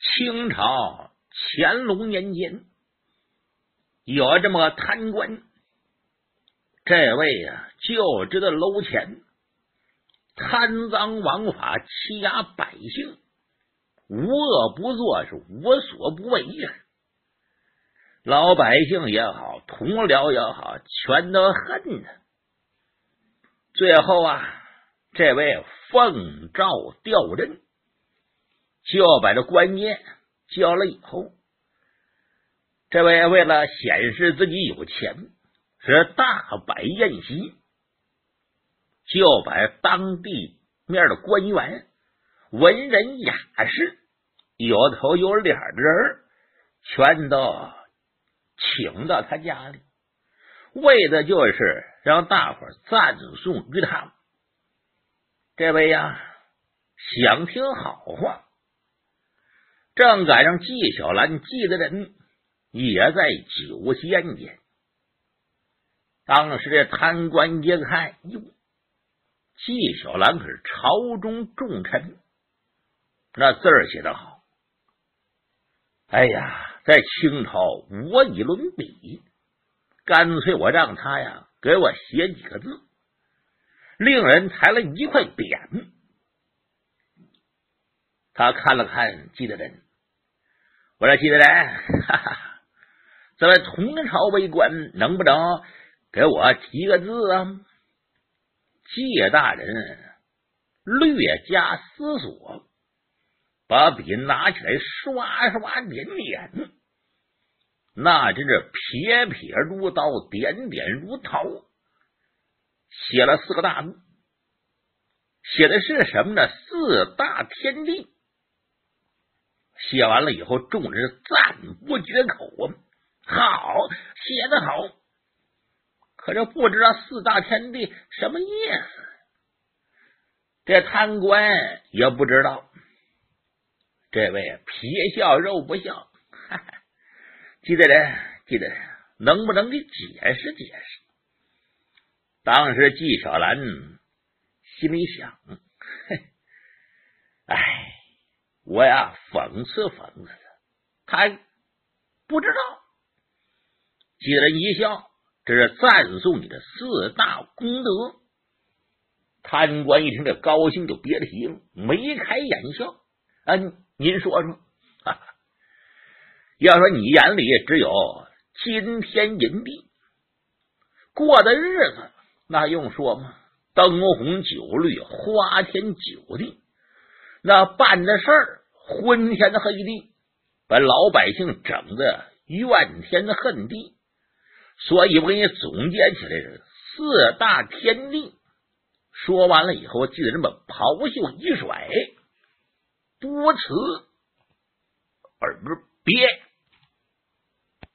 清朝乾隆年间，有这么个贪官，这位呀就知道搂钱，贪赃枉法，欺压百姓，无恶不作，是无所不为呀。老百姓也好，同僚也好，全都恨他。最后啊，这位奉诏调任，就把这官爷交了以后，这位为了显示自己有钱，是大摆宴席，就把当地面的官员、文人雅士、有头有脸的人，全都。请到他家里，为的就是让大伙赞颂于他。这位呀，想听好话，正赶上纪晓岚记的人也在酒仙间。当时这贪官一看，哟，纪晓岚可是朝中重臣，那字儿写的好。哎呀！在清朝无以伦比，干脆我让他呀给我写几个字，令人裁了一块匾。他看了看记得人，我说记得人，哈哈，这位同朝为官，能不能给我提个字啊？谢大人略加思索，把笔拿起来，刷刷点点。那真是撇撇如刀，点点如桃，写了四个大字，写的是什么呢？四大天地。写完了以后，众人赞不绝口啊！好，写的好。可是不知道四大天地什么意思，这贪官也不知道。这位皮笑肉不笑。哈哈记得人，记得人，能不能给解释解释？当时纪晓岚心里想：“嘿，哎，我呀，讽刺讽刺他，他不知道。”几人一笑：“这是赞颂你的四大功德。”贪官一听这高兴就别提了，眉开眼笑。啊，您说说。要说你眼里只有金天银地，过的日子那用说吗？灯红酒绿，花天酒地，那办的事儿昏天黑地，把老百姓整的怨天恨地。所以我给你总结起来是四大天地。说完了以后，记得这么袍袖一甩，多此而。